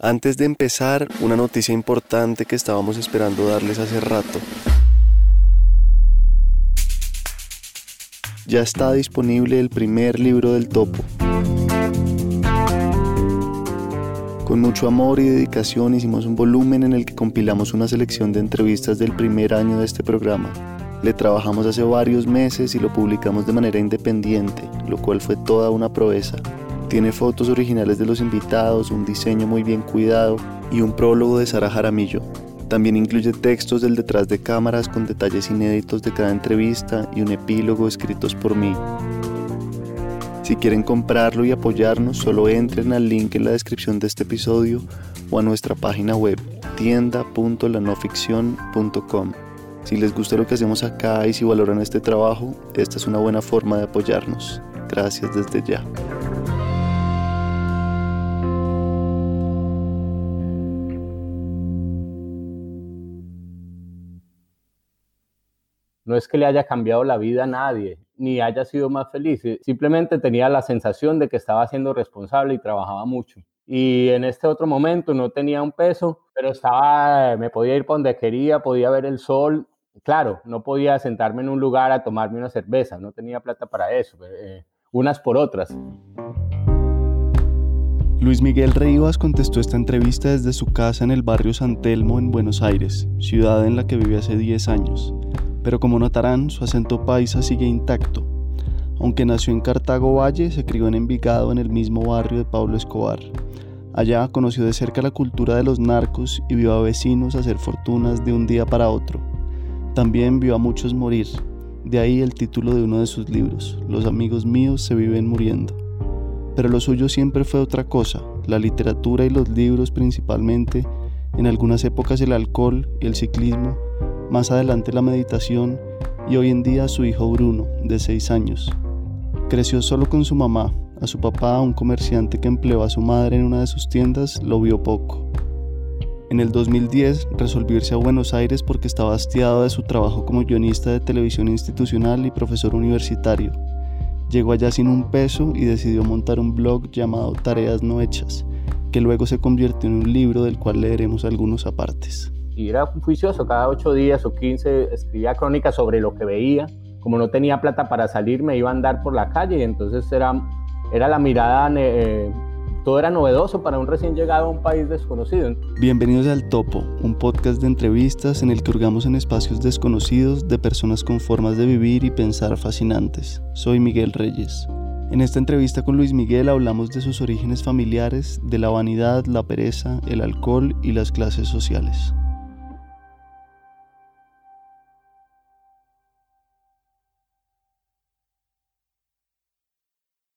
Antes de empezar, una noticia importante que estábamos esperando darles hace rato. Ya está disponible el primer libro del topo. Con mucho amor y dedicación hicimos un volumen en el que compilamos una selección de entrevistas del primer año de este programa. Le trabajamos hace varios meses y lo publicamos de manera independiente, lo cual fue toda una proeza. Tiene fotos originales de los invitados, un diseño muy bien cuidado y un prólogo de Sara Jaramillo. También incluye textos del detrás de cámaras con detalles inéditos de cada entrevista y un epílogo escritos por mí. Si quieren comprarlo y apoyarnos, solo entren al link en la descripción de este episodio o a nuestra página web tienda.lanoficción.com. Si les gusta lo que hacemos acá y si valoran este trabajo, esta es una buena forma de apoyarnos. Gracias desde ya. No es que le haya cambiado la vida a nadie, ni haya sido más feliz, eh, simplemente tenía la sensación de que estaba siendo responsable y trabajaba mucho. Y en este otro momento no tenía un peso, pero estaba, me podía ir por donde quería, podía ver el sol. Claro, no podía sentarme en un lugar a tomarme una cerveza, no tenía plata para eso, eh, unas por otras. Luis Miguel Rivas contestó esta entrevista desde su casa en el barrio San Telmo en Buenos Aires, ciudad en la que vive hace 10 años pero como notarán, su acento paisa sigue intacto. Aunque nació en Cartago Valle, se crió en Envigado en el mismo barrio de Pablo Escobar. Allá conoció de cerca la cultura de los narcos y vio a vecinos hacer fortunas de un día para otro. También vio a muchos morir, de ahí el título de uno de sus libros, Los amigos míos se viven muriendo. Pero lo suyo siempre fue otra cosa, la literatura y los libros principalmente, en algunas épocas el alcohol y el ciclismo, más adelante la meditación y hoy en día su hijo Bruno, de 6 años. Creció solo con su mamá, a su papá, un comerciante que empleó a su madre en una de sus tiendas, lo vio poco. En el 2010 resolvió irse a Buenos Aires porque estaba hastiado de su trabajo como guionista de televisión institucional y profesor universitario. Llegó allá sin un peso y decidió montar un blog llamado Tareas No Hechas, que luego se convirtió en un libro del cual leeremos algunos apartes y era juicioso, cada ocho días o quince escribía crónicas sobre lo que veía. Como no tenía plata para salir, me iba a andar por la calle y entonces era, era la mirada, eh, todo era novedoso para un recién llegado a un país desconocido. Bienvenidos al Topo, un podcast de entrevistas en el que hurgamos en espacios desconocidos de personas con formas de vivir y pensar fascinantes. Soy Miguel Reyes. En esta entrevista con Luis Miguel hablamos de sus orígenes familiares, de la vanidad, la pereza, el alcohol y las clases sociales.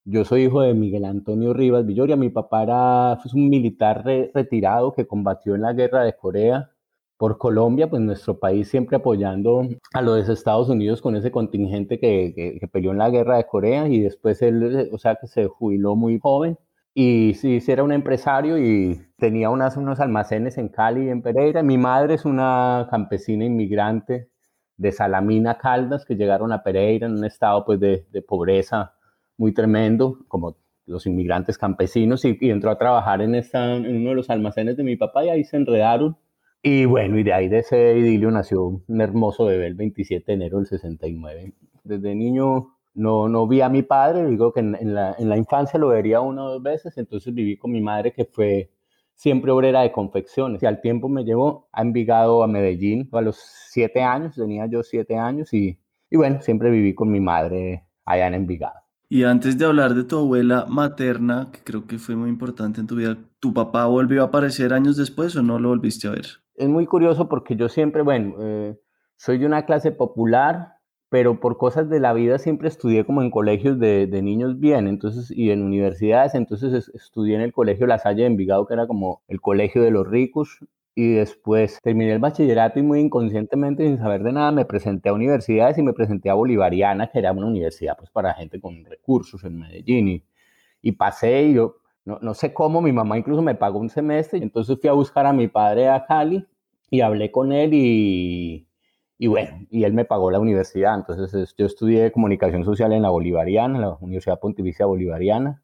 Yo soy hijo de Miguel Antonio Rivas Villoria. Mi papá era pues, un militar retirado que combatió en la guerra de Corea por Colombia, pues nuestro país siempre apoyando a los Estados Unidos con ese contingente que, que, peleó en la guerra de Corea y después él, o sea, que se jubiló muy joven. Y sí, sí era un empresario y tenía unas, unos almacenes en Cali y en Pereira. Mi madre es una campesina inmigrante de Salamina, Caldas, que llegaron a Pereira en un estado pues de, de pobreza muy tremendo, como los inmigrantes campesinos, y, entró a trabajar en, esta, en uno de los almacenes de mi papá y ahí se enredaron. Y bueno, y de ahí de ese idilio nació un hermoso bebé el 27 de enero del 69. Desde niño no, no vi a mi padre, digo que en, la, en la infancia lo vería una o dos veces, entonces viví con mi madre que fue siempre obrera de confecciones. Y al tiempo me llevó a Envigado, a Medellín, a los siete años, tenía yo siete años y, y bueno, siempre viví con mi madre allá en Envigado. Y antes de hablar de tu abuela materna, que creo que fue muy importante en tu vida, ¿tu papá volvió a aparecer años después o no lo volviste a ver? Es muy curioso porque yo siempre, bueno, eh, soy de una clase popular, pero por cosas de la vida siempre estudié como en colegios de, niños bien, entonces, y en universidades, entonces estudié en el colegio La Salle de Envigado, que era como el colegio de los ricos, y después terminé el bachillerato y muy inconscientemente, sin saber de nada, me presenté a universidades y me presenté a Bolivariana, que era una universidad pues para gente con recursos en Medellín. Y, y pasé y yo, no, no, sé cómo, mi mamá incluso me pagó un semestre. Y entonces fui a buscar a mi padre a Cali y hablé con él y, y bueno, y él me pagó la universidad. Entonces yo estudié comunicación social en la Bolivariana, en la Universidad Pontificia Bolivariana.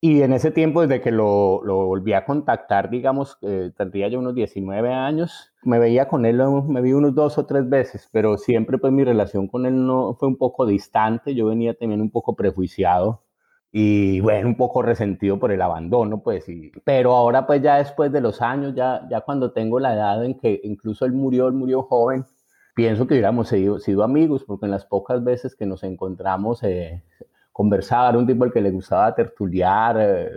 Y en ese tiempo, desde que lo, lo volví a contactar, digamos, eh, tendría yo unos 19 años, me veía con él, me vi unos dos o tres veces, pero siempre pues mi relación con él no fue un poco distante, yo venía también un poco prejuiciado y bueno, un poco resentido por el abandono, pues, y, pero ahora pues ya después de los años, ya, ya cuando tengo la edad en que incluso él murió, él murió joven, pienso que hubiéramos sido, sido amigos, porque en las pocas veces que nos encontramos eh, conversaba, era un tipo al que le gustaba tertuliar, eh,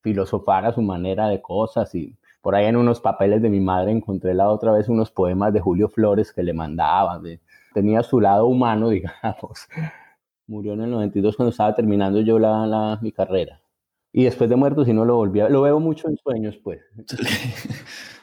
filosofar a su manera de cosas y por ahí en unos papeles de mi madre encontré la otra vez unos poemas de Julio Flores que le mandaba, tenía su lado humano, digamos. Murió en el 92 cuando estaba terminando yo la, mi carrera. Y después de muerto, si no lo volví a... Lo veo mucho en sueños, pues.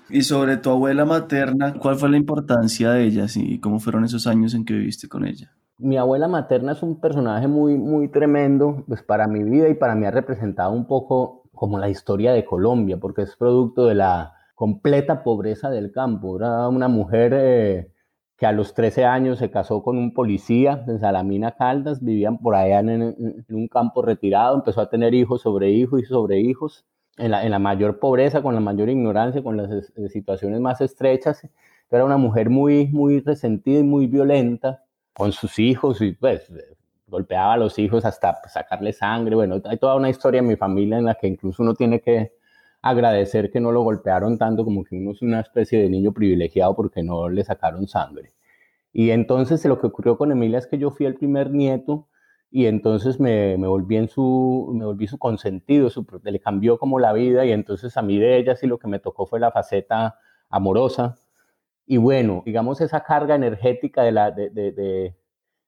y sobre tu abuela materna, ¿cuál fue la importancia de ella y cómo fueron esos años en que viviste con ella? Mi abuela materna es un personaje muy, muy tremendo, pues para mi vida y para mí ha representado un poco como la historia de Colombia, porque es producto de la completa pobreza del campo. Era una mujer eh, que a los 13 años se casó con un policía en Salamina Caldas, vivían por allá en, un campo retirado, empezó a tener hijos sobre hijos y sobre hijos, en la, en la mayor pobreza, con la mayor ignorancia, con las eh, situaciones más estrechas. Era una mujer muy, muy resentida y muy violenta con sus hijos y pues golpeaba a los hijos hasta sacarle sangre. Bueno, hay toda una historia en mi familia en la que incluso uno tiene que agradecer que no lo golpearon tanto como que uno es una especie de niño privilegiado porque no le sacaron sangre. Y entonces lo que ocurrió con Emilia es que yo fui el primer nieto y entonces me, me volví en su, me volví su consentido, su, le cambió como la vida y entonces a mí de ella sí lo que me tocó fue la faceta amorosa y bueno, digamos esa carga energética de, la, de, de,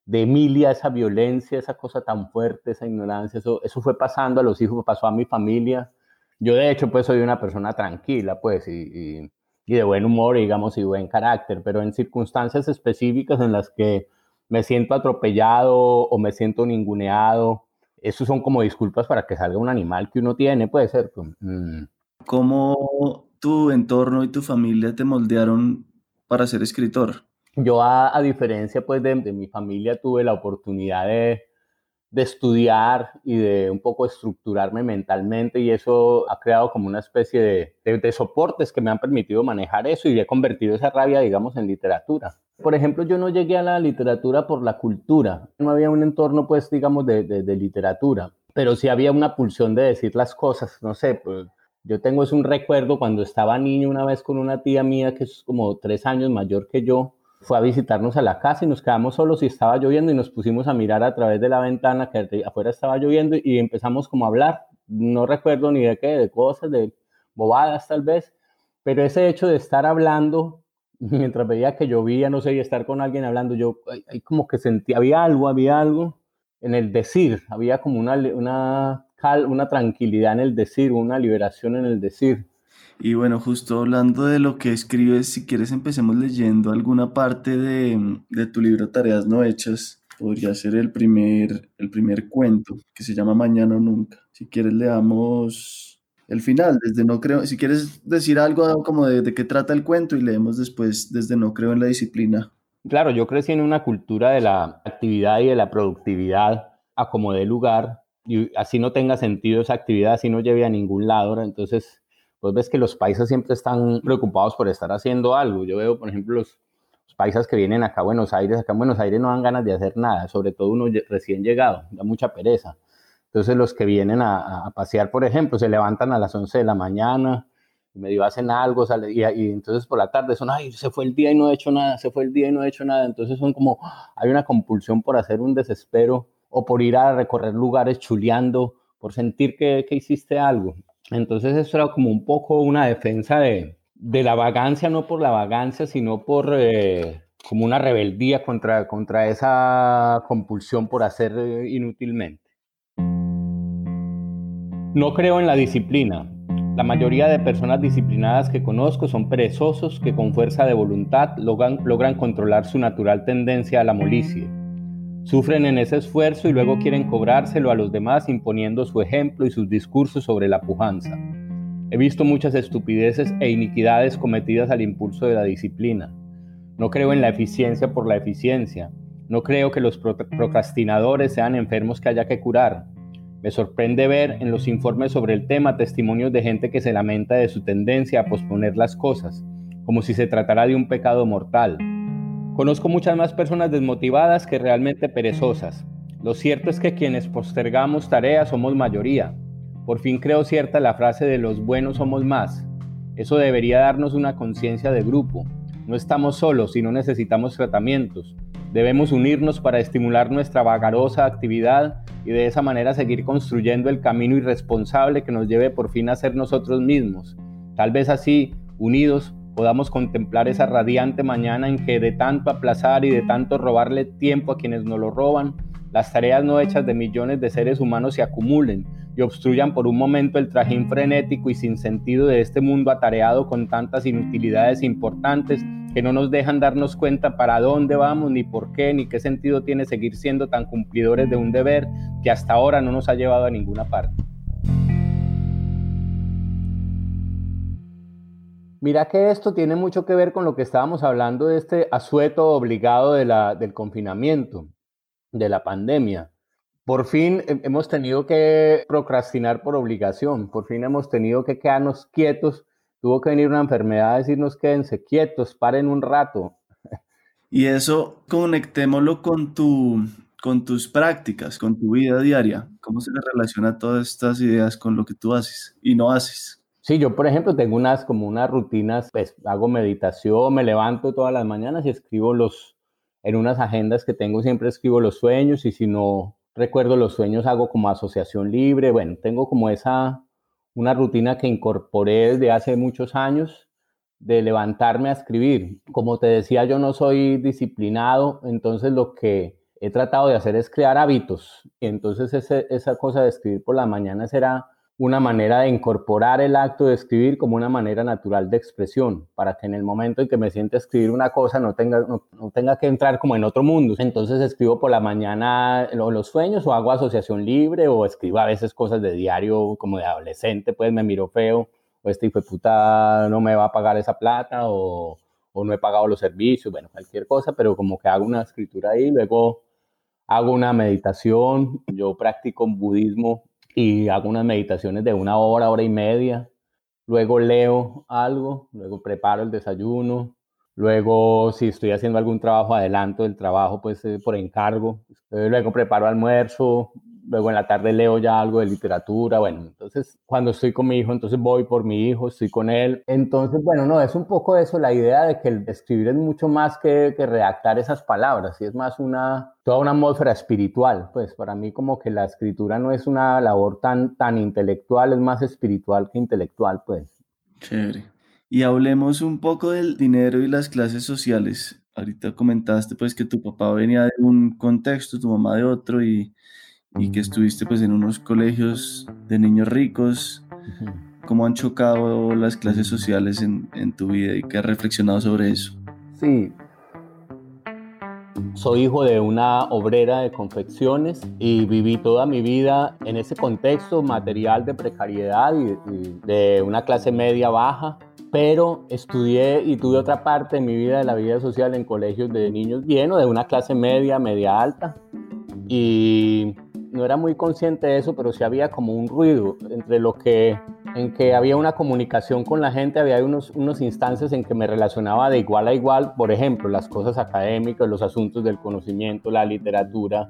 de, Emilia, esa violencia, esa cosa tan fuerte, esa ignorancia, eso, eso fue pasando a los hijos, pasó a mi familia. Yo de hecho pues soy una persona tranquila pues y, y, de buen humor, digamos, y buen carácter, pero en circunstancias específicas en las que me siento atropellado o me siento ninguneado, esos son como disculpas para que salga un animal que uno tiene, puede ser. Pues, mm. ¿Cómo tu entorno y tu familia te moldearon para ser escritor? Yo, a, diferencia pues de, mi familia, tuve la oportunidad de, de, estudiar y de un poco estructurarme mentalmente y eso ha creado como una especie de, de, soportes que me han permitido manejar eso y he convertido esa rabia, digamos, en literatura. Por ejemplo, yo no llegué a la literatura por la cultura, no había un entorno, pues, digamos, de, de literatura, pero sí había una pulsión de decir las cosas, no sé, pues yo tengo es un recuerdo cuando estaba niño una vez con una tía mía que es como tres años mayor que yo, fue a visitarnos a la casa y nos quedamos solos y estaba lloviendo y nos pusimos a mirar a través de la ventana que afuera estaba lloviendo y empezamos como a hablar. No recuerdo ni de qué, de cosas, de bobadas tal vez, pero ese hecho de estar hablando mientras veía que llovía, no sé, y estar con alguien hablando, yo ahí como que sentía, había algo, había algo en el decir, había como una, una una tranquilidad en el decir, una liberación en el decir. Y bueno, justo hablando de lo que escribes, si quieres empecemos leyendo alguna parte de, de, tu libro Tareas no hechas. Podría ser el primer, el primer cuento, que se llama Mañana o Nunca. Si quieres leamos el final, desde No Creo, si quieres decir algo como de, de qué trata el cuento y leemos después desde No Creo en la Disciplina. Claro, yo crecí en una cultura de la actividad y de la productividad a como de lugar y así no tenga sentido esa actividad, así no lleve a ningún lado, entonces pues ves que los paisas siempre están preocupados por estar haciendo algo. Yo veo, por ejemplo, los, paisas que vienen acá a Buenos Aires, acá en Buenos Aires no dan ganas de hacer nada, sobre todo uno recién llegado, da mucha pereza. Entonces los que vienen a, pasear, por ejemplo, se levantan a las 11 de la mañana, medio hacen algo, y, y, entonces por la tarde son, ay, se fue el día y no he hecho nada, se fue el día y no he hecho nada. Entonces son como, hay una compulsión por hacer un desespero o por ir a recorrer lugares chuleando, por sentir que, que hiciste algo. Entonces eso era como un poco una defensa de, de la vagancia, no por la vagancia, sino por eh, como una rebeldía contra, contra esa compulsión por hacer eh, inútilmente. No creo en la disciplina. La mayoría de personas disciplinadas que conozco son perezosos que con fuerza de voluntad logran, logran controlar su natural tendencia a la molicie. Sufren en ese esfuerzo y luego quieren cobrárselo a los demás imponiendo su ejemplo y sus discursos sobre la pujanza. He visto muchas estupideces e iniquidades cometidas al impulso de la disciplina. No creo en la eficiencia por la eficiencia. No creo que los procrastinadores sean enfermos que haya que curar. Me sorprende ver en los informes sobre el tema testimonios de gente que se lamenta de su tendencia a posponer las cosas, como si se tratara de un pecado mortal. Conozco muchas más personas desmotivadas que realmente perezosas. Lo cierto es que quienes postergamos tareas somos mayoría. Por fin creo cierta la frase de los buenos somos más. Eso debería darnos una conciencia de grupo. No estamos solos y no necesitamos tratamientos. Debemos unirnos para estimular nuestra vagarosa actividad y de esa manera seguir construyendo el camino irresponsable que nos lleve por fin a ser nosotros mismos. Tal vez así, unidos, podamos contemplar esa radiante mañana en que de tanto aplazar y de tanto robarle tiempo a quienes nos lo roban, las tareas no hechas de millones de seres humanos se acumulen y obstruyan por un momento el trajín frenético y sin sentido de este mundo atareado con tantas inutilidades importantes que no nos dejan darnos cuenta para dónde vamos, ni por qué, ni qué sentido tiene seguir siendo tan cumplidores de un deber que hasta ahora no nos ha llevado a ninguna parte. Mira que esto tiene mucho que ver con lo que estábamos hablando de este asueto obligado de la, del confinamiento, de la pandemia. Por fin hemos tenido que procrastinar por obligación, por fin hemos tenido que quedarnos quietos tuvo que venir una enfermedad a decirnos quédense quietos, paren un rato. Y eso conectémoslo con, tu, con tus prácticas, con tu vida diaria. ¿Cómo se le relaciona todas estas ideas con lo que tú haces y no haces? Sí, yo por ejemplo tengo unas como unas rutinas, pues hago meditación, me levanto todas las mañanas y escribo los, en unas agendas que tengo siempre escribo los sueños y si no recuerdo los sueños hago como asociación libre, bueno, tengo como esa, una rutina que incorporé desde hace muchos años de levantarme a escribir. Como te decía, yo no soy disciplinado, entonces lo que he tratado de hacer es crear hábitos. Entonces esa cosa de escribir por la mañana será una manera de incorporar el acto de escribir como una manera natural de expresión, para que en el momento en que me siente escribir una cosa no tenga, no, tenga que entrar como en otro mundo. Entonces escribo por la mañana los sueños o hago asociación libre o escribo a veces cosas de diario como de adolescente, pues me miro feo o este hijo de puta no me va a pagar esa plata o, o no he pagado los servicios, bueno, cualquier cosa, pero como que hago una escritura ahí, luego hago una meditación, yo practico budismo y hago unas meditaciones de una hora, hora y media. Luego leo algo, luego preparo el desayuno. Luego, si estoy haciendo algún trabajo, adelanto el trabajo pues eh, por encargo. Luego preparo almuerzo, luego en la tarde leo ya algo de literatura, bueno, entonces cuando estoy con mi hijo, entonces voy por mi hijo, estoy con él. Entonces, bueno, no, es un poco eso, la idea de que el escribir es mucho más que, que redactar esas palabras, y es más una, toda una atmósfera espiritual, pues para mí como que la escritura no es una labor tan, tan intelectual, es más espiritual que intelectual, pues. Chévere. Y hablemos un poco del dinero y las clases sociales. Ahorita comentaste pues que tu papá venía de un contexto, tu mamá de otro y y que estuviste pues en unos colegios de niños ricos, ¿cómo han chocado las clases sociales en, en tu vida y qué has reflexionado sobre eso? Sí, soy hijo de una obrera de confecciones y viví toda mi vida en ese contexto material de precariedad y, de una clase media baja, pero estudié y tuve otra parte de mi vida de la vida social en colegios de niños bien de una clase media, media alta. Y no era muy consciente de eso, pero sí había como un ruido entre lo que, en que había una comunicación con la gente, había unos, unos instancias en que me relacionaba de igual a igual, por ejemplo, las cosas académicas, los asuntos del conocimiento, la literatura,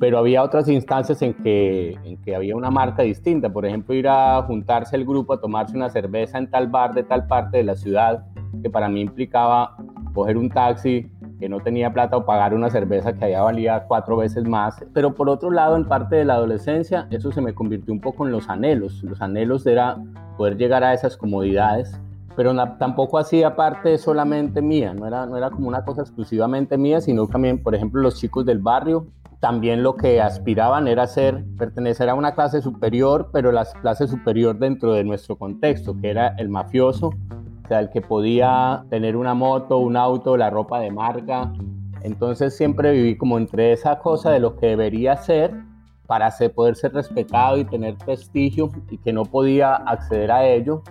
pero había otras instancias en que, en que había una marca distinta, por ejemplo, ir a juntarse el grupo a tomarse una cerveza en tal bar de tal parte de la ciudad, que para mí implicaba coger un taxi que no tenía plata o pagar una cerveza que allá valía cuatro veces más. Pero por otro lado, en parte de la adolescencia, eso se me convirtió un poco en los anhelos. Los anhelos era poder llegar a esas comodidades, pero tampoco hacía parte solamente mía, no era, no era como una cosa exclusivamente mía, sino también, por ejemplo, los chicos del barrio también lo que aspiraban era ser, pertenecer a una clase superior, pero la clase superior dentro de nuestro contexto, que era el mafioso, o sea, el que podía tener una moto, un auto, la ropa de marca. Entonces siempre viví como entre esa cosa de lo que debería ser para poder ser respetado y tener prestigio y que no podía acceder a ello,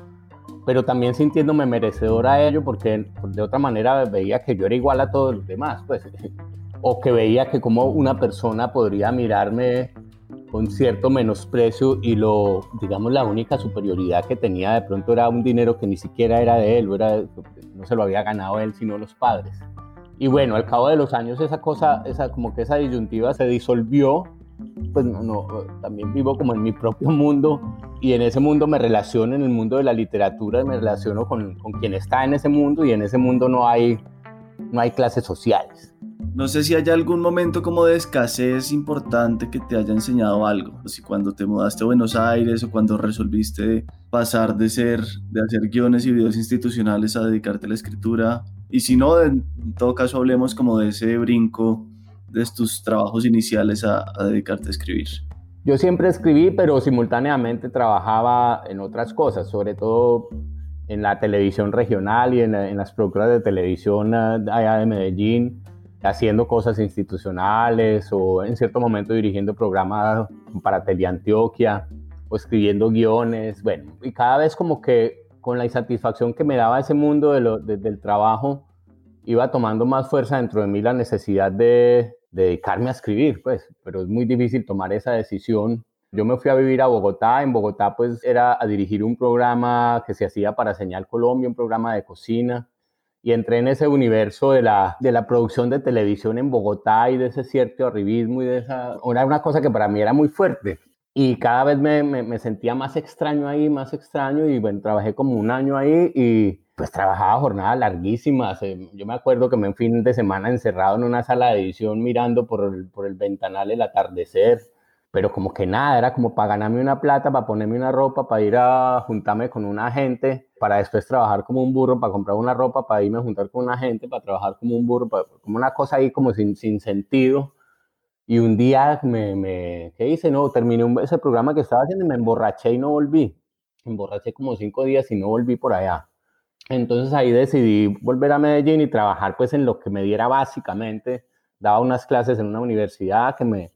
pero también sintiéndome merecedor a ello porque de otra manera veía que yo era igual a todos los demás, pues, o que veía que como una persona podría mirarme con cierto menosprecio y lo, digamos, la única superioridad que tenía de pronto era un dinero que ni siquiera era de él, era, no se lo había ganado él, sino los padres. Y bueno, al cabo de los años esa cosa, esa, como que esa disyuntiva se disolvió, pues no, no, también vivo como en mi propio mundo y en ese mundo me relaciono, en el mundo de la literatura, me relaciono con, con quien está en ese mundo y en ese mundo no hay, no hay clases sociales. No sé si hay algún momento como de escasez importante que te haya enseñado algo, si cuando te mudaste a Buenos Aires o cuando resolviste pasar de ser, de hacer guiones y videos institucionales a dedicarte a la escritura. Y si no, en todo caso hablemos como de ese brinco de tus trabajos iniciales a, dedicarte a escribir. Yo siempre escribí, pero simultáneamente trabajaba en otras cosas, sobre todo en la televisión regional y en, en las productoras de televisión eh, allá de Medellín haciendo cosas institucionales o en cierto momento dirigiendo programas para Teleantioquia o escribiendo guiones, bueno, y cada vez como que con la insatisfacción que me daba ese mundo de del trabajo, iba tomando más fuerza dentro de mí la necesidad de, dedicarme a escribir, pues, pero es muy difícil tomar esa decisión. Yo me fui a vivir a Bogotá, en Bogotá pues era a dirigir un programa que se hacía para Señal Colombia, un programa de cocina, y entré en ese universo de la, de la producción de televisión en Bogotá y de ese cierto arribismo y de esa... Era una cosa que para mí era muy fuerte. Y cada vez me, me, sentía más extraño ahí, más extraño y bueno, trabajé como un año ahí y pues trabajaba jornadas larguísimas. Eh, yo me acuerdo que me un fin de semana encerrado en una sala de edición mirando por el, por el ventanal el atardecer pero como que nada, era como para ganarme una plata, para ponerme una ropa, para ir a juntarme con una gente, para después trabajar como un burro, para comprar una ropa, para irme a juntar con una gente, para trabajar como un burro, como una cosa ahí como sin, sin sentido. Y un día me, me, ¿qué hice? No, terminé ese programa que estaba haciendo y me emborraché y no volví. Emborraché como cinco días y no volví por allá. Entonces ahí decidí volver a Medellín y trabajar pues en lo que me diera básicamente. Daba unas clases en una universidad que me,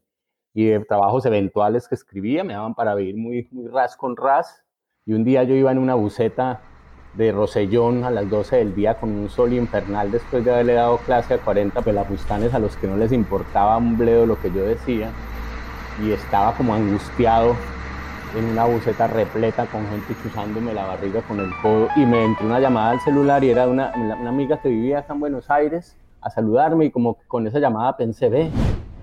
y de trabajos eventuales que escribía, me daban para vivir muy, muy ras con ras. Y un día yo iba en una buceta de Rosellón a las 12 del día con un sol infernal después de haberle dado clase a 40 pelafustanes a los que no les importaba un bledo lo que yo decía. Y estaba como angustiado en una buceta repleta con gente chuzándome la barriga con el codo. Y me entró una llamada al celular y era una, una amiga que vivía acá en Buenos Aires a saludarme y como con esa llamada pensé, ve,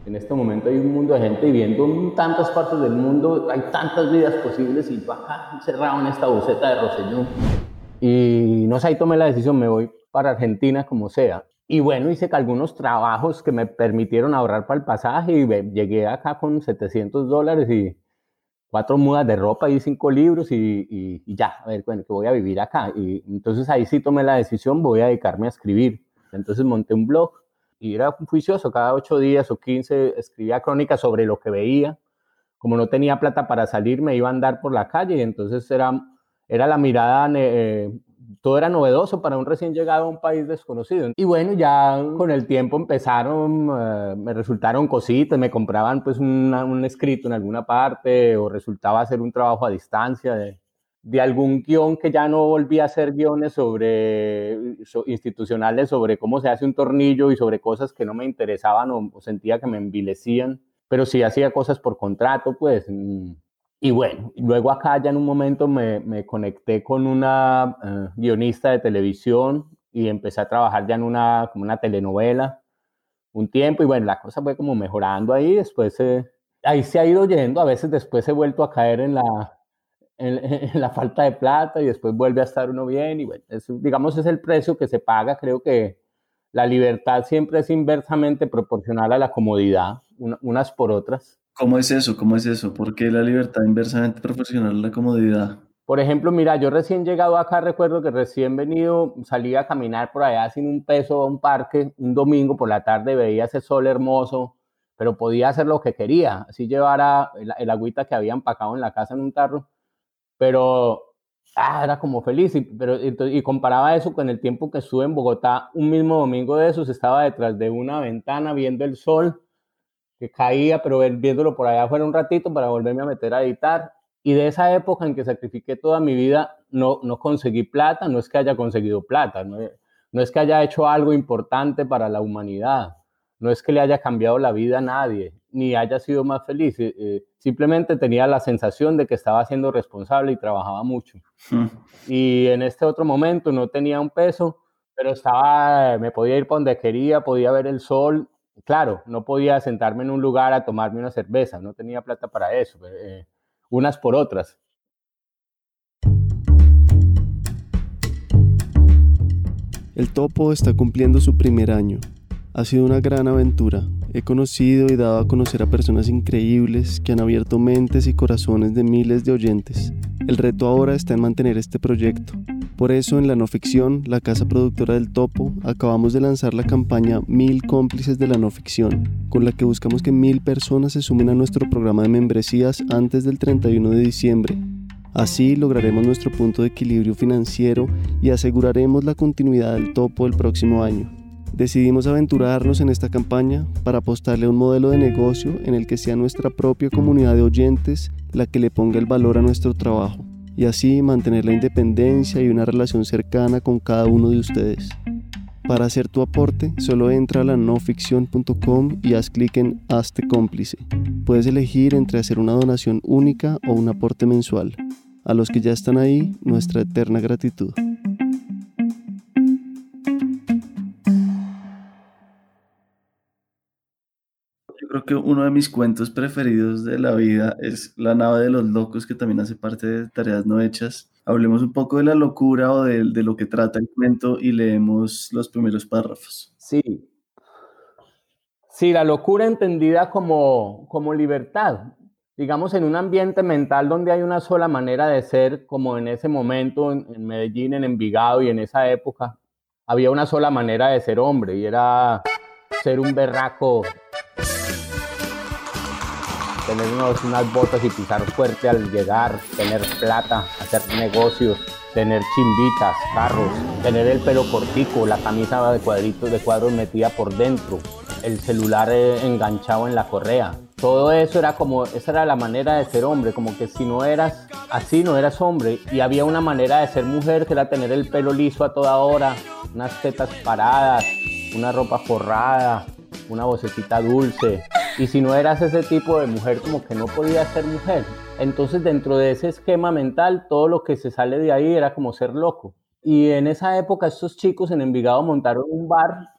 en este momento hay un mundo de gente viviendo en tantas partes del mundo, hay tantas vidas posibles y yo acá encerrado en esta buceta de Rosellón. Y no sé, ahí tomé la decisión, me voy para Argentina como sea. Y bueno, hice algunos trabajos que me permitieron ahorrar para el pasaje y llegué acá con 700 dólares y cuatro mudas de ropa y cinco libros y, y, ya, a ver, bueno, que voy a vivir acá. Y entonces ahí sí tomé la decisión, voy a dedicarme a escribir. Entonces monté un blog y era juicioso, cada ocho días o quince escribía crónicas sobre lo que veía. Como no tenía plata para salir, me iba a andar por la calle y entonces era, era la mirada, eh, todo era novedoso para un recién llegado a un país desconocido. Y bueno, ya con el tiempo empezaron, eh, me resultaron cositas, me compraban pues un escrito en alguna parte o resultaba hacer un trabajo a distancia de, de algún guion que ya no volví a hacer guiones sobre institucionales sobre cómo se hace un tornillo y sobre cosas que no me interesaban o, sentía que me envilecían, pero sí hacía cosas por contrato, pues. Mm, y bueno, luego acá ya en un momento me, me conecté con una eh, guionista de televisión y empecé a trabajar ya en una, como una telenovela un tiempo y bueno, la cosa fue como mejorando ahí, después ahí se ha ido yendo, a veces después he vuelto a caer en la, en, la falta de plata y después vuelve a estar uno bien y bueno, digamos es el precio que se paga, creo que la libertad siempre es inversamente proporcional a la comodidad, unas por otras. ¿Cómo es eso? ¿Cómo es eso? ¿Por qué la libertad inversamente proporcional a la comodidad? Por ejemplo, mira, yo recién llegado acá, recuerdo que recién venido, salí a caminar por allá sin un peso a un parque, un domingo por la tarde, veía ese sol hermoso, pero podía hacer lo que quería, así llevara el, el agüita que había empacado en la casa en un tarro, pero ah, era como feliz. Y, pero, y comparaba eso con el tiempo que estuve en Bogotá, un mismo domingo de esos, estaba detrás de una ventana viendo el sol que caía, pero viéndolo por allá fuera un ratito para volverme a meter a editar. Y de esa época en que sacrifiqué toda mi vida, no, no conseguí plata, no es que haya conseguido plata, no, no es que haya hecho algo importante para la humanidad, no es que le haya cambiado la vida a nadie, ni haya sido más feliz. Eh, eh, simplemente tenía la sensación de que estaba siendo responsable y trabajaba mucho. Y en este otro momento no tenía un peso, pero estaba, me podía ir por donde quería, podía ver el sol. Claro, no podía sentarme en un lugar a tomarme una cerveza, no tenía plata para eso, eh, unas por otras. El topo está cumpliendo su primer año. Ha sido una gran aventura. He conocido y dado a conocer a personas increíbles que han abierto mentes y corazones de miles de oyentes. El reto ahora está en mantener este proyecto. Por eso en la no ficción, la casa productora del Topo, acabamos de lanzar la campaña Mil cómplices de la no ficción, con la que buscamos que mil personas se sumen a nuestro programa de membresías antes del 31 de diciembre. Así lograremos nuestro punto de equilibrio financiero y aseguraremos la continuidad del Topo el próximo año. Decidimos aventurarnos en esta campaña para apostarle a un modelo de negocio en el que sea nuestra propia comunidad de oyentes la que le ponga el valor a nuestro trabajo y así mantener la independencia y una relación cercana con cada uno de ustedes. Para hacer tu aporte, solo entra a la noficción.com y haz clic en Hazte cómplice. Puedes elegir entre hacer una donación única o un aporte mensual. A los que ya están ahí, nuestra eterna gratitud. Que uno de mis cuentos preferidos de la vida es La nave de los locos, que también hace parte de Tareas No Hechas. Hablemos un poco de la locura o de, de lo que trata el cuento y leemos los primeros párrafos. Sí. Sí, la locura entendida como, como libertad. Digamos, en un ambiente mental donde hay una sola manera de ser, como en ese momento en, en Medellín, en Envigado y en esa época, había una sola manera de ser hombre y era ser un berraco tener unas botas y pisar fuerte al llegar, tener plata, hacer negocios, tener chimbitas, carros, tener el pelo cortico, la camisa de cuadritos de cuadros metida por dentro, el celular eh, enganchado en la correa. Todo eso era como, esa era la manera de ser hombre, como que si no eras así, no eras hombre. Y había una manera de ser mujer que era tener el pelo liso a toda hora, unas tetas paradas, una ropa forrada, una vocecita dulce, y si no eras ese tipo de mujer, como que no podías ser mujer. Entonces, dentro de ese esquema mental, todo lo que se sale de ahí era como ser loco. Y en esa época, estos chicos en Envigado montaron un bar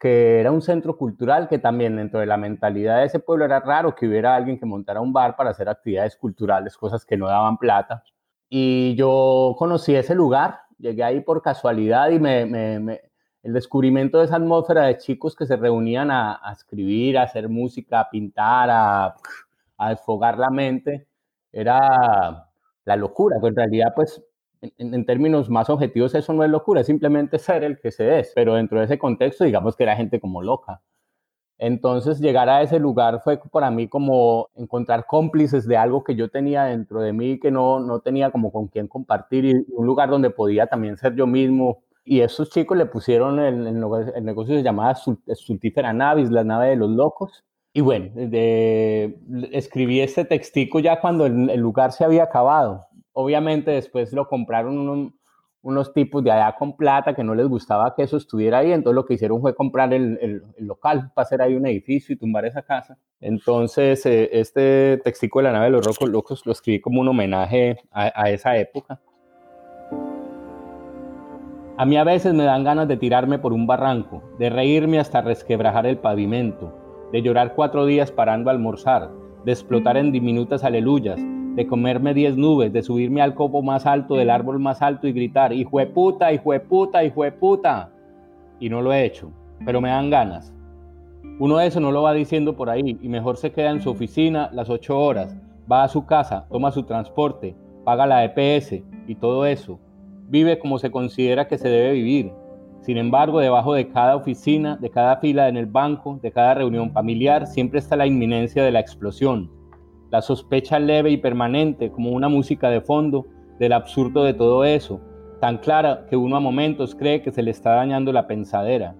que era un centro cultural, que también dentro de la mentalidad de ese pueblo era raro que hubiera alguien que montara un bar para hacer actividades culturales, cosas que no daban plata. Y yo conocí ese lugar, llegué ahí por casualidad y me, me el descubrimiento de esa atmósfera de chicos que se reunían a, escribir, a hacer música, a pintar, a, desfogar la mente, era la locura, que en realidad, pues, en, términos más objetivos, eso no es locura, es simplemente ser el que se es, pero dentro de ese contexto, digamos que era gente como loca. Entonces, llegar a ese lugar fue para mí como encontrar cómplices de algo que yo tenía dentro de mí que no, no tenía como con quién compartir y un lugar donde podía también ser yo mismo, y esos chicos le pusieron el, el, negocio de llamada Sultífera Navis, la nave de los locos. Y bueno, escribí este textico ya cuando el, lugar se había acabado. Obviamente después lo compraron unos tipos de allá con plata que no les gustaba que eso estuviera ahí, entonces lo que hicieron fue comprar el, local para hacer ahí un edificio y tumbar esa casa. Entonces eh, este textico de la nave de los locos lo escribí como un homenaje a esa época. A mí a veces me dan ganas de tirarme por un barranco, de reírme hasta resquebrajar el pavimento, de llorar cuatro días parando a almorzar, de explotar en diminutas aleluyas, de comerme diez nubes, de subirme al copo más alto del árbol más alto y gritar, hijo de puta, hijo de puta, hijo de puta. Y no lo he hecho, pero me dan ganas. Uno de eso no lo va diciendo por ahí y mejor se queda en su oficina las ocho horas, va a su casa, toma su transporte, paga la EPS y todo eso vive como se considera que se debe vivir. Sin embargo, debajo de cada oficina, de cada fila en el banco, de cada reunión familiar, siempre está la inminencia de la explosión, la sospecha leve y permanente como una música de fondo del absurdo de todo eso, tan clara que uno a momentos cree que se le está dañando la pensadera.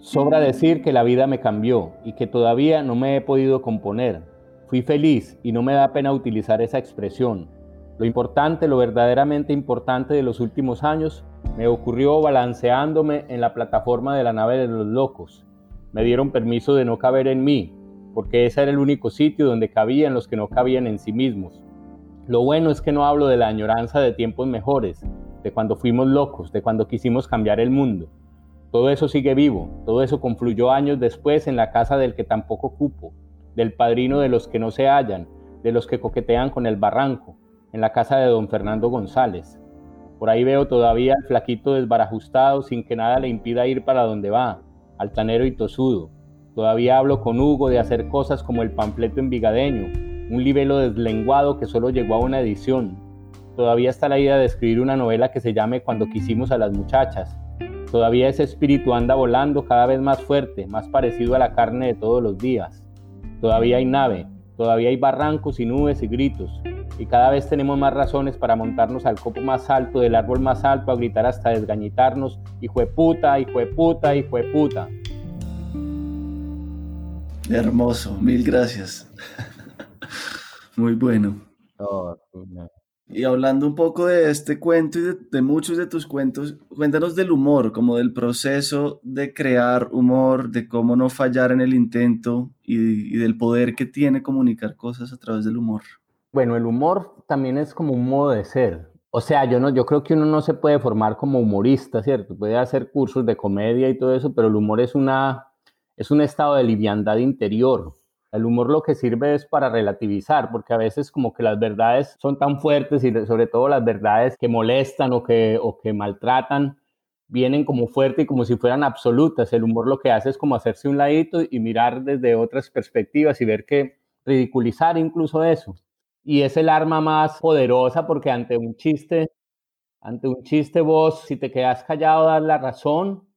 Sobra decir que la vida me cambió y que todavía no me he podido componer. Fui feliz y no me da pena utilizar esa expresión, lo importante, lo verdaderamente importante de los últimos años me ocurrió balanceándome en la plataforma de la nave de los locos. Me dieron permiso de no caber en mí, porque ese era el único sitio donde cabían los que no cabían en sí mismos. Lo bueno es que no hablo de la añoranza de tiempos mejores, de cuando fuimos locos, de cuando quisimos cambiar el mundo. Todo eso sigue vivo, todo eso confluyó años después en la casa del que tampoco cupo, del padrino de los que no se hallan, de los que coquetean con el barranco, en la casa de don Fernando González. Por ahí veo todavía al flaquito desbarajustado sin que nada le impida ir para donde va, altanero y tosudo. Todavía hablo con Hugo de hacer cosas como el panfleto envigadeño, un libelo deslenguado que solo llegó a una edición. Todavía está la idea de escribir una novela que se llame Cuando quisimos a las muchachas. Todavía ese espíritu anda volando cada vez más fuerte, más parecido a la carne de todos los días. Todavía hay nave, todavía hay barrancos y nubes y gritos, y cada vez tenemos más razones para montarnos al copo más alto del árbol más alto a gritar hasta desgañitarnos, hijo de puta, hijo de puta, hijo de puta. Hermoso, mil gracias. Muy bueno. Y hablando un poco de este cuento y de, muchos de tus cuentos, cuéntanos del humor, como del proceso de crear humor, de cómo no fallar en el intento y, y del poder que tiene comunicar cosas a través del humor. Bueno, el humor también es como un modo de ser. O sea, yo no, yo creo que uno no se puede formar como humorista, ¿cierto? Puede hacer cursos de comedia y todo eso, pero el humor es una, es un estado de liviandad interior. El humor lo que sirve es para relativizar, porque a veces como que las verdades son tan fuertes y sobre todo las verdades que molestan o que, o que maltratan, vienen como fuertes y como si fueran absolutas. El humor lo que hace es como hacerse un ladito y mirar desde otras perspectivas y ver que ridiculizar incluso eso y es el arma más poderosa porque ante un chiste, ante un chiste vos, si te quedas callado, das la razón,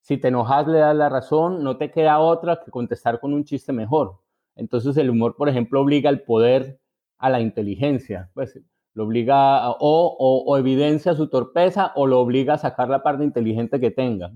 si te enojas, le das la razón, no te queda otra que contestar con un chiste mejor. Entonces el humor, por ejemplo, obliga el poder a la inteligencia, pues lo obliga o, o, evidencia su torpeza o lo obliga a sacar la parte inteligente que tenga.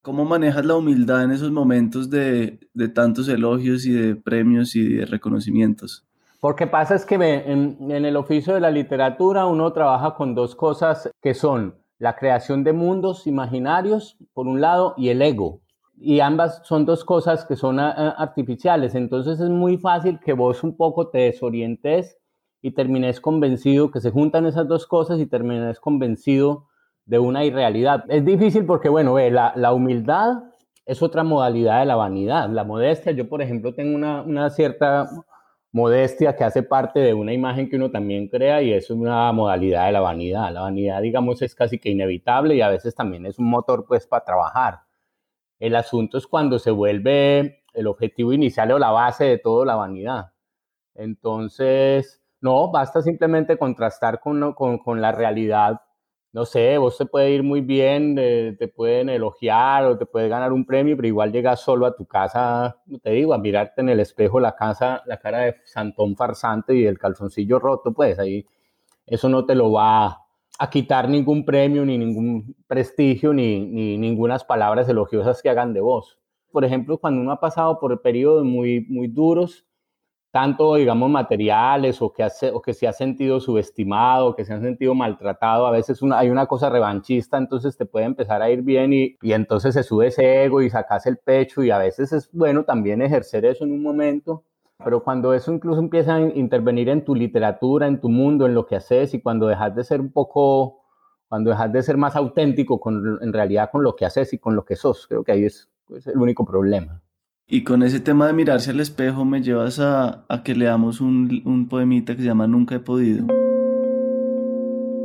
¿Cómo manejas la humildad en esos momentos de, de tantos elogios y de premios y de reconocimientos? Porque pasa es que en, el oficio de la literatura uno trabaja con dos cosas que son la creación de mundos imaginarios, por un lado, y el ego. Y ambas son dos cosas que son ah, ah, artificiales. Entonces es muy fácil que vos un poco te desorientes y termines convencido que se juntan esas dos cosas y termines convencido de una irrealidad. Es difícil porque, bueno, ve, la, la humildad es otra modalidad de la vanidad. La modestia, yo por ejemplo tengo una, una cierta modestia que hace parte de una imagen que uno también crea y es una modalidad de la vanidad. La vanidad, digamos, es casi que inevitable y a veces también es un motor pues para trabajar. El asunto es cuando se vuelve el objetivo inicial o la base de todo la vanidad. Entonces, no, basta simplemente contrastar con, con, la realidad no sé, vos te puede ir muy bien, eh, te pueden elogiar o te puedes ganar un premio, pero igual llegas solo a tu casa, te digo, a mirarte en el espejo la casa, la cara de Santón farsante y el calzoncillo roto, pues ahí eso no te lo va a quitar ningún premio, ni ningún prestigio, ni, ni ninguna palabras elogiosas que hagan de vos. Por ejemplo, cuando uno ha pasado por periodos muy, muy duros, tanto, digamos, materiales o que, hace, o que se ha sentido subestimado, que se han sentido maltratado, a veces una, hay una cosa revanchista, entonces te puede empezar a ir bien y, y entonces se sube ese ego y sacas el pecho y a veces es bueno también ejercer eso en un momento, pero cuando eso incluso empieza a intervenir en tu literatura, en tu mundo, en lo que haces y cuando dejas de ser un poco, cuando dejas de ser más auténtico con, en realidad con lo que haces y con lo que sos, creo que ahí es, es el único problema. Y con ese tema de mirarse al espejo me llevas a, que leamos un, un poemita que se llama Nunca he podido.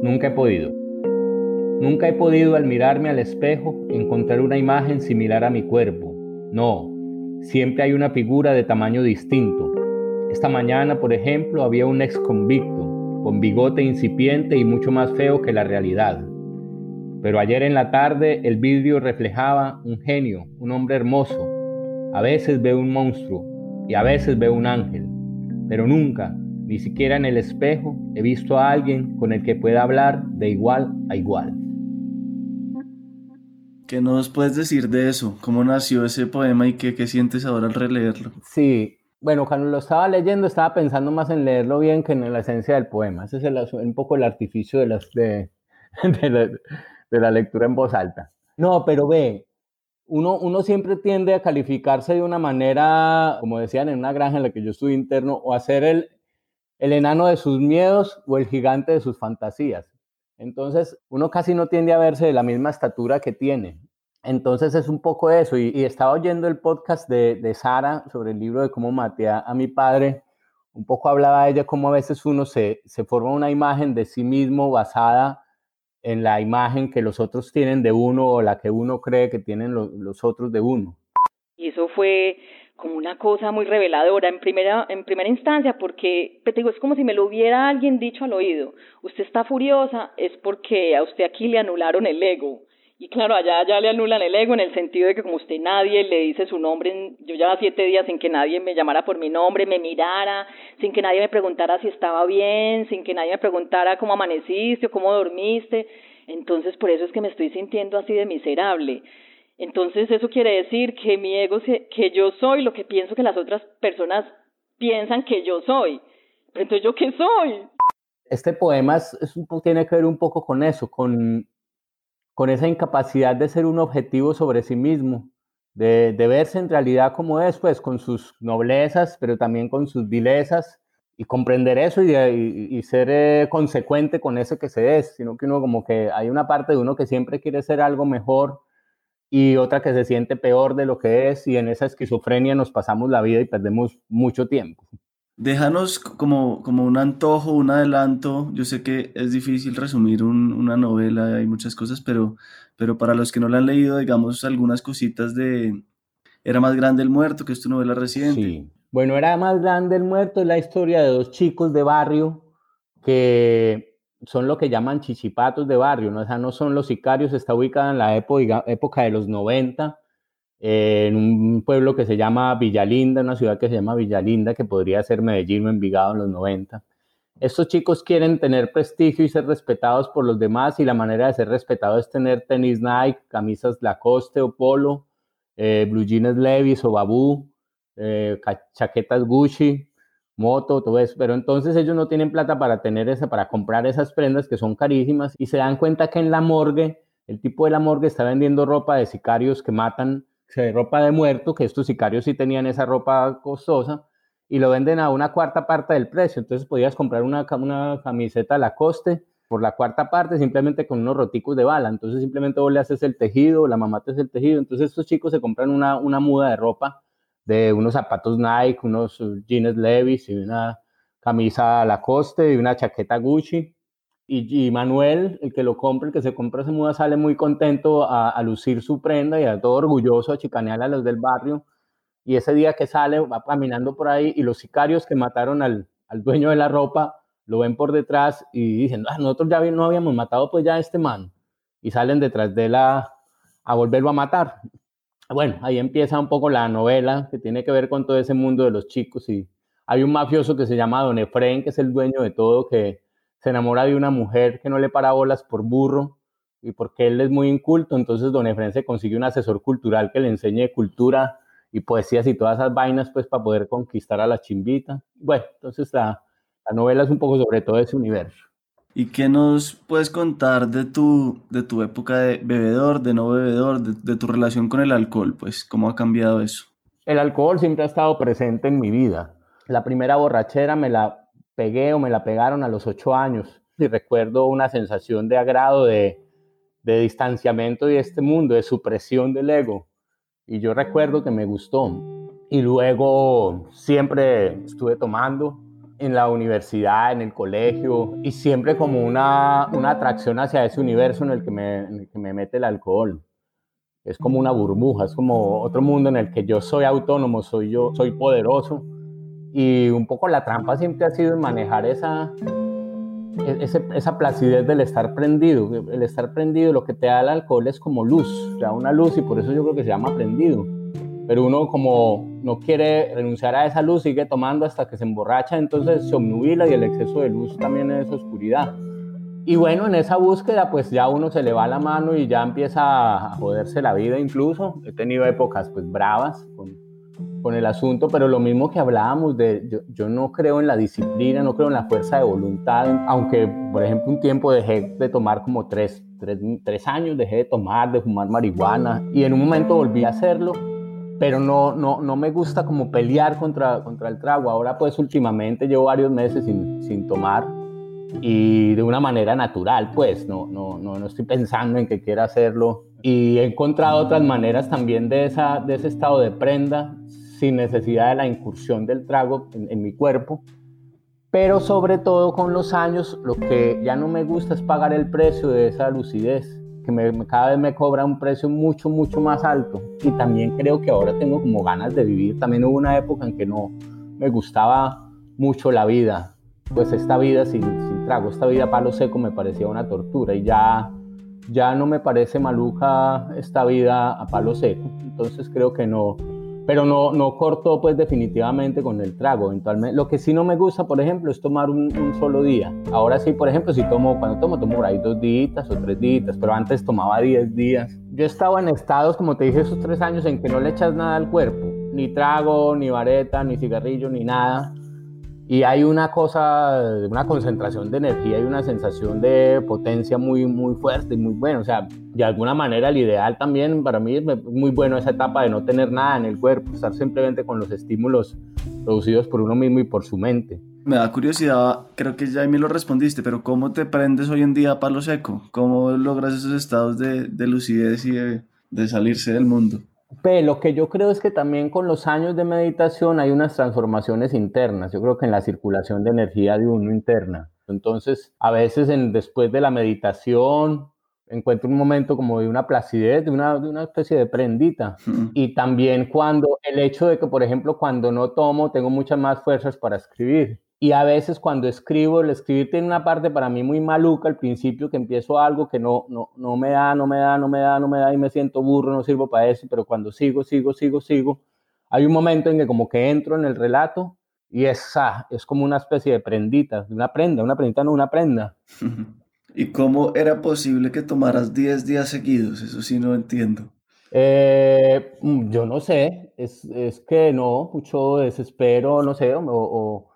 Nunca he podido. Nunca he podido al mirarme al espejo encontrar una imagen similar a mi cuerpo. No, siempre hay una figura de tamaño distinto. Esta mañana, por ejemplo, había un ex convicto, con bigote incipiente y mucho más feo que la realidad. Pero ayer en la tarde el vidrio reflejaba un genio, un hombre hermoso, a veces veo un monstruo y a veces veo un ángel, pero nunca, ni siquiera en el espejo, he visto a alguien con el que pueda hablar de igual a igual. ¿Qué nos puedes decir de eso? ¿Cómo nació ese poema y qué, sientes ahora al releerlo? Sí, bueno, cuando lo estaba leyendo estaba pensando más en leerlo bien que en la esencia del poema. Ese es un poco el artificio de, las, de, de, la, de la lectura en voz alta. No, pero ve, uno, uno siempre tiende a calificarse de una manera, como decían en una granja en la que yo estuve interno, o a ser el, el enano de sus miedos o el gigante de sus fantasías. Entonces, uno casi no tiende a verse de la misma estatura que tiene. Entonces es un poco eso. Y, estaba oyendo el podcast de, de, Sara sobre el libro de cómo maté a, mi padre. Un poco hablaba ella cómo a veces uno se, se forma una imagen de sí mismo basada en la imagen que los otros tienen de uno o la que uno cree que tienen los otros de uno. Y eso fue como una cosa muy reveladora en primera, en primera instancia, porque te digo, es como si me lo hubiera alguien dicho al oído, usted está furiosa, es porque a usted aquí le anularon el ego. Y claro, allá ya le anulan el ego en el sentido de que como usted nadie le dice su nombre, yo llevaba siete días sin que nadie me llamara por mi nombre, me mirara, sin que nadie me preguntara si estaba bien, sin que nadie me preguntara cómo amaneciste o cómo dormiste. Entonces por eso es que me estoy sintiendo así de miserable. Entonces eso quiere decir que mi ego, que yo soy lo que pienso que las otras personas piensan que yo soy. Pero entonces yo qué soy. Este poema es, tiene que ver un poco con eso, con, con esa incapacidad de ser un objetivo sobre sí mismo, de, de, verse en realidad como es, pues con sus noblezas, pero también con sus vilezas, y comprender eso y, y, ser eh, consecuente con eso que se es, sino que uno como que hay una parte de uno que siempre quiere ser algo mejor y otra que se siente peor de lo que es y en esa esquizofrenia nos pasamos la vida y perdemos mucho tiempo. Déjanos como, como un antojo, un adelanto. Yo sé que es difícil resumir una novela, hay muchas cosas, pero, pero para los que no la han leído, digamos algunas cositas de Era más grande el muerto, que es tu novela reciente. Sí. Bueno, Era más grande el muerto es la historia de dos chicos de barrio que son lo que llaman chichipatos de barrio, ¿no? O no son los sicarios, está ubicada en la época, de los 90, en un pueblo que se llama Villalinda, una ciudad que se llama Villalinda, que podría ser Medellín o Envigado en los 90. Estos chicos quieren tener prestigio y ser respetados por los demás y la manera de ser respetado es tener tenis Nike, camisas Lacoste o Polo, eh, blue jeans Levi's o Babu, eh, chaquetas Gucci, moto, todo eso, pero entonces ellos no tienen plata para tener esa, para comprar esas prendas que son carísimas y se dan cuenta que en la morgue, el tipo de la morgue está vendiendo ropa de sicarios que matan, ropa de muerto, que estos sicarios sí tenían esa ropa costosa y lo venden a una cuarta parte del precio, entonces podías comprar una, una camiseta Lacoste por la cuarta parte simplemente con unos roticos de bala, entonces simplemente vos le haces el tejido, la mamá te hace el tejido, entonces estos chicos se compran una, una muda de ropa de unos zapatos Nike, unos jeans Levi's y una camisa Lacoste y una chaqueta Gucci. Y, Manuel, el que lo compra, el que se compra esa muda, sale muy contento a, lucir su prenda y a todo orgulloso a chicanear a los del barrio. Y ese día que sale, va caminando por ahí y los sicarios que mataron al, al dueño de la ropa lo ven por detrás y dicen, ah, nosotros ya no habíamos matado pues ya a este man. Y salen detrás de él a volverlo a matar bueno, ahí empieza un poco la novela que tiene que ver con todo ese mundo de los chicos y hay un mafioso que se llama Don Efren, que es el dueño de todo, que se enamora de una mujer que no le para bolas por burro y porque él es muy inculto, entonces Don Efren se consigue un asesor cultural que le enseñe cultura y poesías y todas esas vainas pues para poder conquistar a la chimbita. Bueno, entonces la, la novela es un poco sobre todo ese universo. ¿Y qué nos puedes contar de tu, de tu época de bebedor, de no bebedor, de, tu relación con el alcohol? Pues, ¿cómo ha cambiado eso? El alcohol siempre ha estado presente en mi vida. La primera borrachera me la pegué o me la pegaron a los ocho años. Y recuerdo una sensación de agrado, de, de distanciamiento de este mundo, de supresión del ego. Y yo recuerdo que me gustó. Y luego siempre estuve tomando, en la universidad, en el colegio, y siempre como una, una atracción hacia ese universo en el, que me, en el que me mete el alcohol. Es como una burbuja, es como otro mundo en el que yo soy autónomo, soy yo, soy poderoso. Y un poco la trampa siempre ha sido en manejar esa, e, esa placidez del estar prendido. El estar prendido, lo que te da el alcohol es como luz, te da una luz y por eso yo creo que se llama prendido pero uno como no quiere renunciar a esa luz, sigue tomando hasta que se emborracha, entonces se obnubila y el exceso de luz también es oscuridad. Y bueno, en esa búsqueda pues ya uno se le va la mano y ya empieza a joderse la vida incluso. He tenido épocas pues bravas con, con el asunto, pero lo mismo que hablábamos de, yo, no creo en la disciplina, no creo en la fuerza de voluntad, aunque por ejemplo un tiempo dejé de tomar como tres tres, años dejé de tomar, de fumar marihuana y en un momento volví a hacerlo, pero no, no, no me gusta como pelear contra, contra el trago. Ahora pues últimamente llevo varios meses sin, sin tomar y de una manera natural, pues no, no, no, no estoy pensando en que quiera hacerlo. Y he encontrado otras maneras también de, esa, de ese estado de prenda sin necesidad de la incursión del trago en, mi cuerpo. Pero sobre todo con los años, lo que ya no me gusta es pagar el precio de esa lucidez, me, cada vez me cobra un precio mucho, mucho más alto. Y también creo que ahora tengo como ganas de vivir. También hubo una época en que no me gustaba mucho la vida. Pues esta vida sin, sin trago, esta vida palo seco me parecía una tortura y ya, ya no me parece maluca esta vida a palo seco. Entonces creo que no, pero no, no corto pues definitivamente con el trago eventualmente. Lo que sí no me gusta, por ejemplo, es tomar un, solo día. Ahora sí, por ejemplo, si tomo, cuando tomo, tomo por ahí dos días o tres días, pero antes tomaba diez días. Yo estaba en estados, como te dije, esos tres años en que no le echas nada al cuerpo, ni trago, ni vareta, ni cigarrillo, ni nada y hay una cosa, una concentración de energía y una sensación de potencia muy, muy fuerte y muy bueno. O sea, de alguna manera el ideal también para mí es muy bueno esa etapa de no tener nada en el cuerpo, estar simplemente con los estímulos producidos por uno mismo y por su mente. Me da curiosidad, creo que ya me lo respondiste, pero ¿cómo te prendes hoy en día a palo seco? ¿Cómo logras esos estados de, de lucidez y de salirse del mundo? Pero lo que yo creo es que también con los años de meditación hay unas transformaciones internas. Yo creo que en la circulación de energía de uno interna. Entonces, a veces en, después de la meditación encuentro un momento como de una placidez, de una, de una especie de prendita. Y también cuando el hecho de que, por ejemplo, cuando no tomo, tengo muchas más fuerzas para escribir. Y a veces cuando escribo, el escribir tiene una parte para mí muy maluca al principio, que empiezo algo que no, no, no me da, no me da, no me da, no me da y me siento burro, no sirvo para eso, pero cuando sigo, sigo, sigo, sigo, hay un momento en que como que entro en el relato y es, ah, es como una especie de prendita, una prenda, una prendita, no una prenda. ¿Y cómo era posible que tomaras 10 días seguidos? Eso sí no entiendo. Eh, mm, yo no sé, es, es, que no, mucho desespero, no sé, o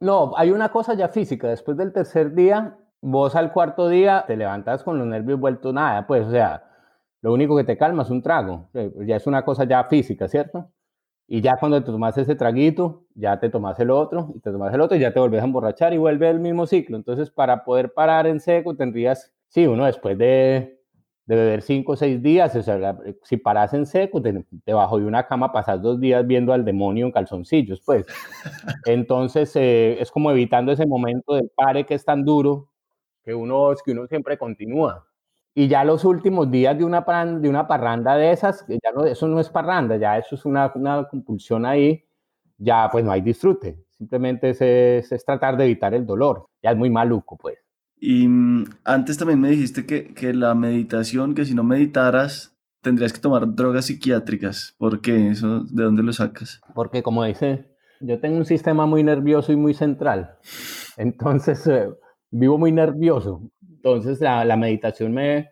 no, hay una cosa ya física. Después del tercer día, vos al cuarto día te levantas con los nervios vueltos nada, pues, o sea, lo único que te calma es un trago. Eh, ya es una cosa ya física, ¿cierto? Y ya cuando te tomas ese traguito, ya te tomas el otro, y te tomas el otro, y ya te volvés a emborrachar y vuelve el mismo ciclo. Entonces, para poder parar en seco, tendrías, sí, uno después de de beber cinco o seis días, o sea, si paras en seco, debajo de una cama pasas dos días viendo al demonio en calzoncillos, pues. Entonces, eh, es como evitando ese momento del pare que es tan duro, que uno, que uno siempre continúa. Y ya los últimos días de una, de una parranda de esas, ya no, eso no es parranda, ya eso es una, una compulsión ahí, ya pues no hay disfrute, simplemente es, es tratar de evitar el dolor, ya es muy maluco, pues. Y mm, antes también me dijiste que, que, la meditación, que si no meditaras, tendrías que tomar drogas psiquiátricas. ¿Por qué? ¿Eso, ¿De dónde lo sacas? Porque como dice, yo tengo un sistema muy nervioso y muy central. Entonces, eh, vivo muy nervioso. Entonces, la, la, meditación me,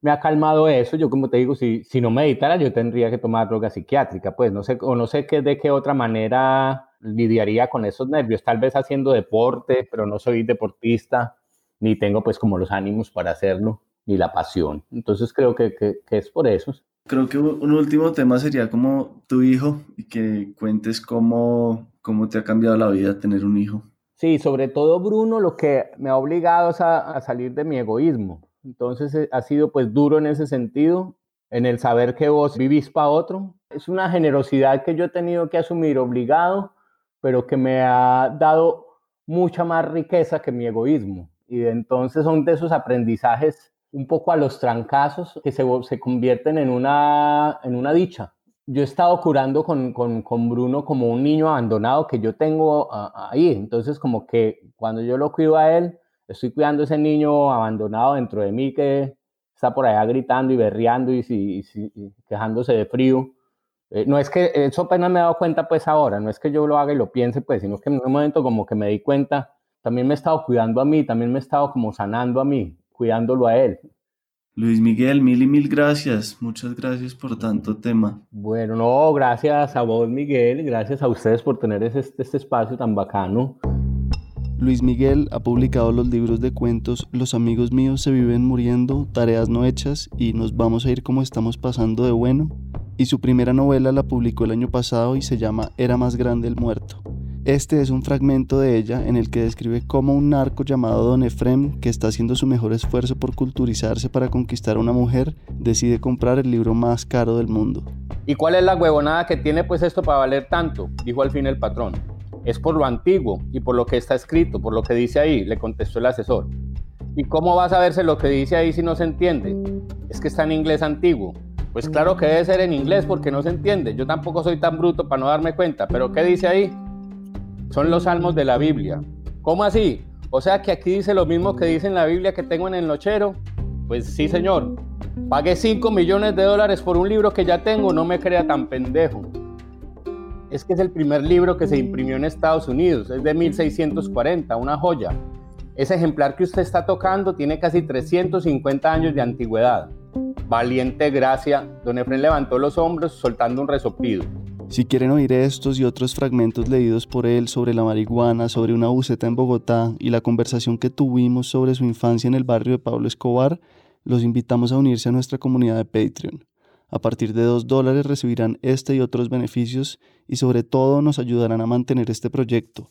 me ha calmado eso. Yo, como te digo, si, si no meditara, yo tendría que tomar droga psiquiátrica. Pues no sé, o no sé qué, de qué otra manera lidiaría con esos nervios. Tal vez haciendo deporte, pero no soy deportista ni tengo pues como los ánimos para hacerlo, ni la pasión. Entonces creo que, que, es por eso. Creo que un último tema sería como tu hijo y que cuentes cómo, cómo te ha cambiado la vida tener un hijo. Sí, sobre todo Bruno, lo que me ha obligado es a, a salir de mi egoísmo. Entonces eh, ha sido pues duro en ese sentido, en el saber que vos vivís para otro. Es una generosidad que yo he tenido que asumir obligado, pero que me ha dado mucha más riqueza que mi egoísmo. Y entonces son de esos aprendizajes un poco a los trancazos que se, se convierten en una, en una dicha. Yo he estado curando con, con, con Bruno como un niño abandonado que yo tengo ahí. Entonces como que cuando yo lo cuido a él, estoy cuidando a ese niño abandonado dentro de mí que está por allá gritando y berreando y, y, quejándose de frío. Eh, no es que eso apenas me he dado cuenta pues ahora, no es que yo lo haga y lo piense pues, sino que en un momento como que me di cuenta también me he estado cuidando a mí, también me he estado como sanando a mí, cuidándolo a él. Luis Miguel, mil y mil gracias. Muchas gracias por tanto tema. Bueno, no, gracias a vos, Miguel. Gracias a ustedes por tener este, este espacio tan bacano. Luis Miguel ha publicado los libros de cuentos Los amigos míos se viven muriendo, tareas no hechas y nos vamos a ir como estamos pasando de bueno. Y su primera novela la publicó el año pasado y se llama Era más grande el muerto. Este es un fragmento de ella en el que describe cómo un narco llamado Don Efrem, que está haciendo su mejor esfuerzo por culturizarse para conquistar a una mujer, decide comprar el libro más caro del mundo. ¿Y cuál es la huevonada que tiene pues esto para valer tanto? dijo al fin el patrón. Es por lo antiguo y por lo que está escrito, por lo que dice ahí, le contestó el asesor. ¿Y cómo va a saberse lo que dice ahí si no se entiende? Es que está en inglés antiguo. Pues claro que debe ser en inglés porque no se entiende. Yo tampoco soy tan bruto para no darme cuenta. ¿Pero qué dice ahí? Son los salmos de la Biblia. ¿Cómo así? O sea que aquí dice lo mismo que dice en la Biblia que tengo en el nochero. Pues sí, señor. Pagué 5 millones de dólares por un libro que ya tengo, no me crea tan pendejo es que es el primer libro que se imprimió en Estados Unidos, es de 1640, una joya. Ese ejemplar que usted está tocando tiene casi 350 años de antigüedad. Valiente gracia, don Efren levantó los hombros soltando un resoplido. Si quieren oír estos y otros fragmentos leídos por él sobre la marihuana, sobre una buceta en Bogotá y la conversación que tuvimos sobre su infancia en el barrio de Pablo Escobar, los invitamos a unirse a nuestra comunidad de Patreon. A partir de 2 dólares recibirán este y otros beneficios y sobre todo nos ayudarán a mantener este proyecto.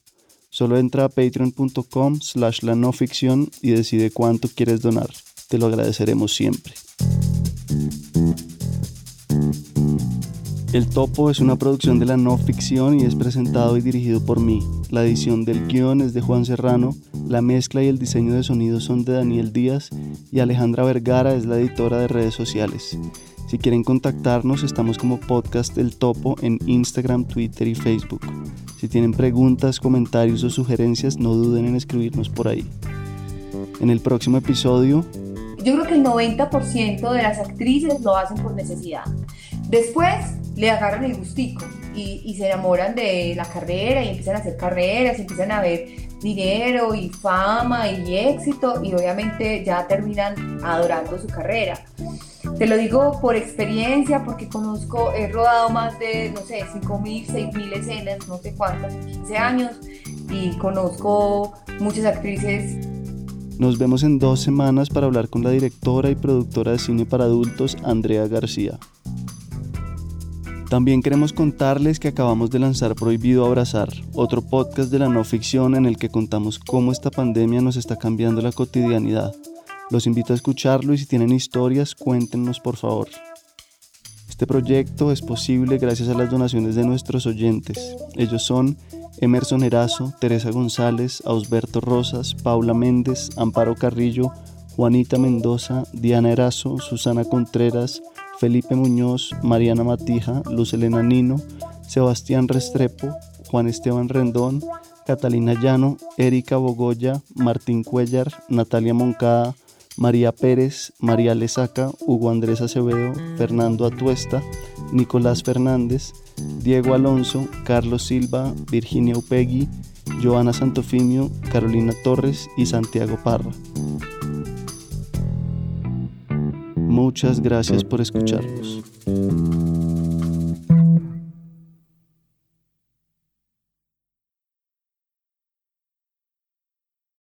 Solo entra a patreon.com slash la no ficción y decide cuánto quieres donar. Te lo agradeceremos siempre. El Topo es una producción de la no ficción y es presentado y dirigido por mí. La edición del guion es de Juan Serrano, la mezcla y el diseño de sonido son de Daniel Díaz y Alejandra Vergara es la editora de redes sociales. Si quieren contactarnos, estamos como Podcast El Topo en Instagram, Twitter y Facebook. Si tienen preguntas, comentarios o sugerencias, no duden en escribirnos por ahí. En el próximo episodio... Yo creo que el 90% de las actrices lo hacen por necesidad. Después le agarran el gustico y, y, se enamoran de la carrera y empiezan a hacer carreras, empiezan a ver dinero y fama y éxito y obviamente ya terminan adorando su carrera. Te lo digo por experiencia, porque conozco, he rodado más de, no sé, 5.000, 6.000 escenas, no sé cuántas, en 15 años, y conozco muchas actrices. Nos vemos en dos semanas para hablar con la directora y productora de cine para adultos, Andrea García. También queremos contarles que acabamos de lanzar Prohibido Abrazar, otro podcast de la no ficción en el que contamos cómo esta pandemia nos está cambiando la cotidianidad los invito a escucharlo y si tienen historias, cuéntenos por favor. Este proyecto es posible gracias a las donaciones de nuestros oyentes. Ellos son Emerson Erazo, Teresa González, Ausberto Rosas, Paula Méndez, Amparo Carrillo, Juanita Mendoza, Diana Erazo, Susana Contreras, Felipe Muñoz, Mariana Matija, Luz Elena Nino, Sebastián Restrepo, Juan Esteban Rendón, Catalina Llano, Erika Bogoya, Martín Cuellar, Natalia Moncada, María Pérez, María Lezaca, Hugo Andrés Acevedo, Fernando Atuesta, Nicolás Fernández, Diego Alonso, Carlos Silva, Virginia Upegui, Joana Santofimio, Carolina Torres y Santiago Parra. Muchas gracias por escucharnos.